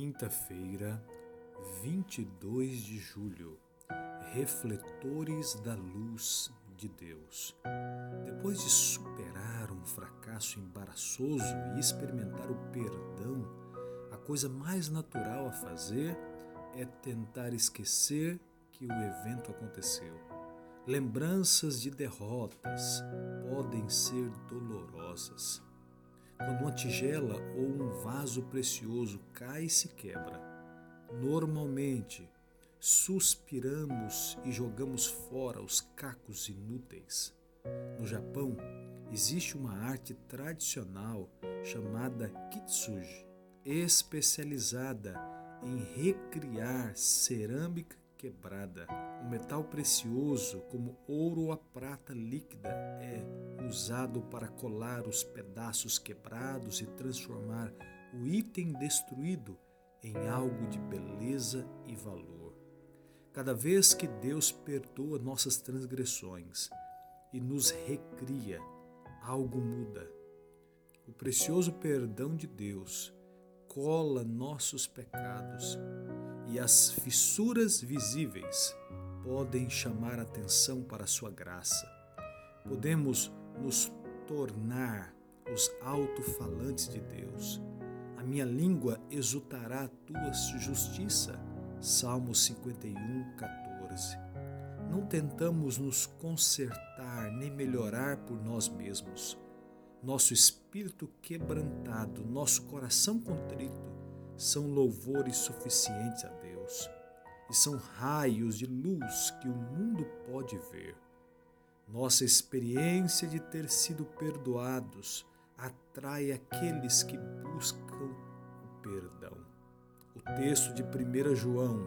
Quinta-feira, 22 de julho. Refletores da luz de Deus. Depois de superar um fracasso embaraçoso e experimentar o perdão, a coisa mais natural a fazer é tentar esquecer que o evento aconteceu. Lembranças de derrotas podem ser dolorosas quando uma tigela ou um vaso precioso cai e se quebra, normalmente suspiramos e jogamos fora os cacos inúteis. No Japão, existe uma arte tradicional chamada kitsuji, especializada em recriar cerâmica quebrada. O metal precioso, como ouro ou a prata líquida, é usado para colar os pedaços quebrados e transformar o item destruído em algo de beleza e valor. Cada vez que Deus perdoa nossas transgressões e nos recria, algo muda. O precioso perdão de Deus cola nossos pecados e as fissuras visíveis podem chamar atenção para sua graça. Podemos nos tornar os alto-falantes de Deus. A minha língua exultará a tua justiça. Salmo 51, 14. Não tentamos nos consertar nem melhorar por nós mesmos. Nosso espírito quebrantado, nosso coração contrito, são louvores suficientes a Deus e são raios de luz que o mundo pode ver. Nossa experiência de ter sido perdoados atrai aqueles que buscam o perdão. O texto de 1 João,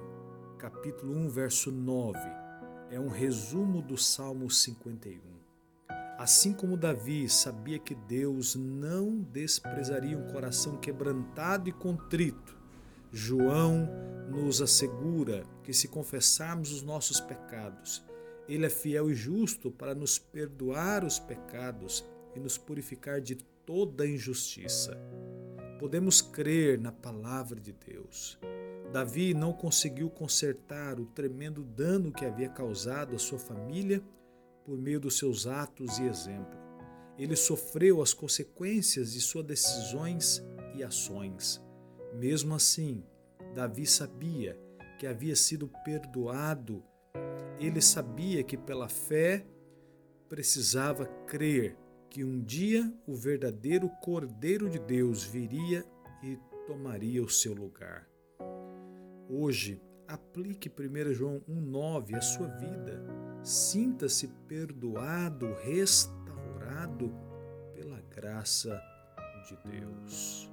capítulo 1, verso 9, é um resumo do Salmo 51. Assim como Davi sabia que Deus não desprezaria um coração quebrantado e contrito, João nos assegura que se confessarmos os nossos pecados, ele é fiel e justo para nos perdoar os pecados e nos purificar de toda injustiça. Podemos crer na palavra de Deus. Davi não conseguiu consertar o tremendo dano que havia causado à sua família por meio dos seus atos e exemplo. Ele sofreu as consequências de suas decisões e ações. Mesmo assim, Davi sabia que havia sido perdoado. Ele sabia que pela fé precisava crer que um dia o verdadeiro Cordeiro de Deus viria e tomaria o seu lugar. Hoje, aplique 1 João 1,9 à sua vida. Sinta-se perdoado, restaurado pela graça de Deus.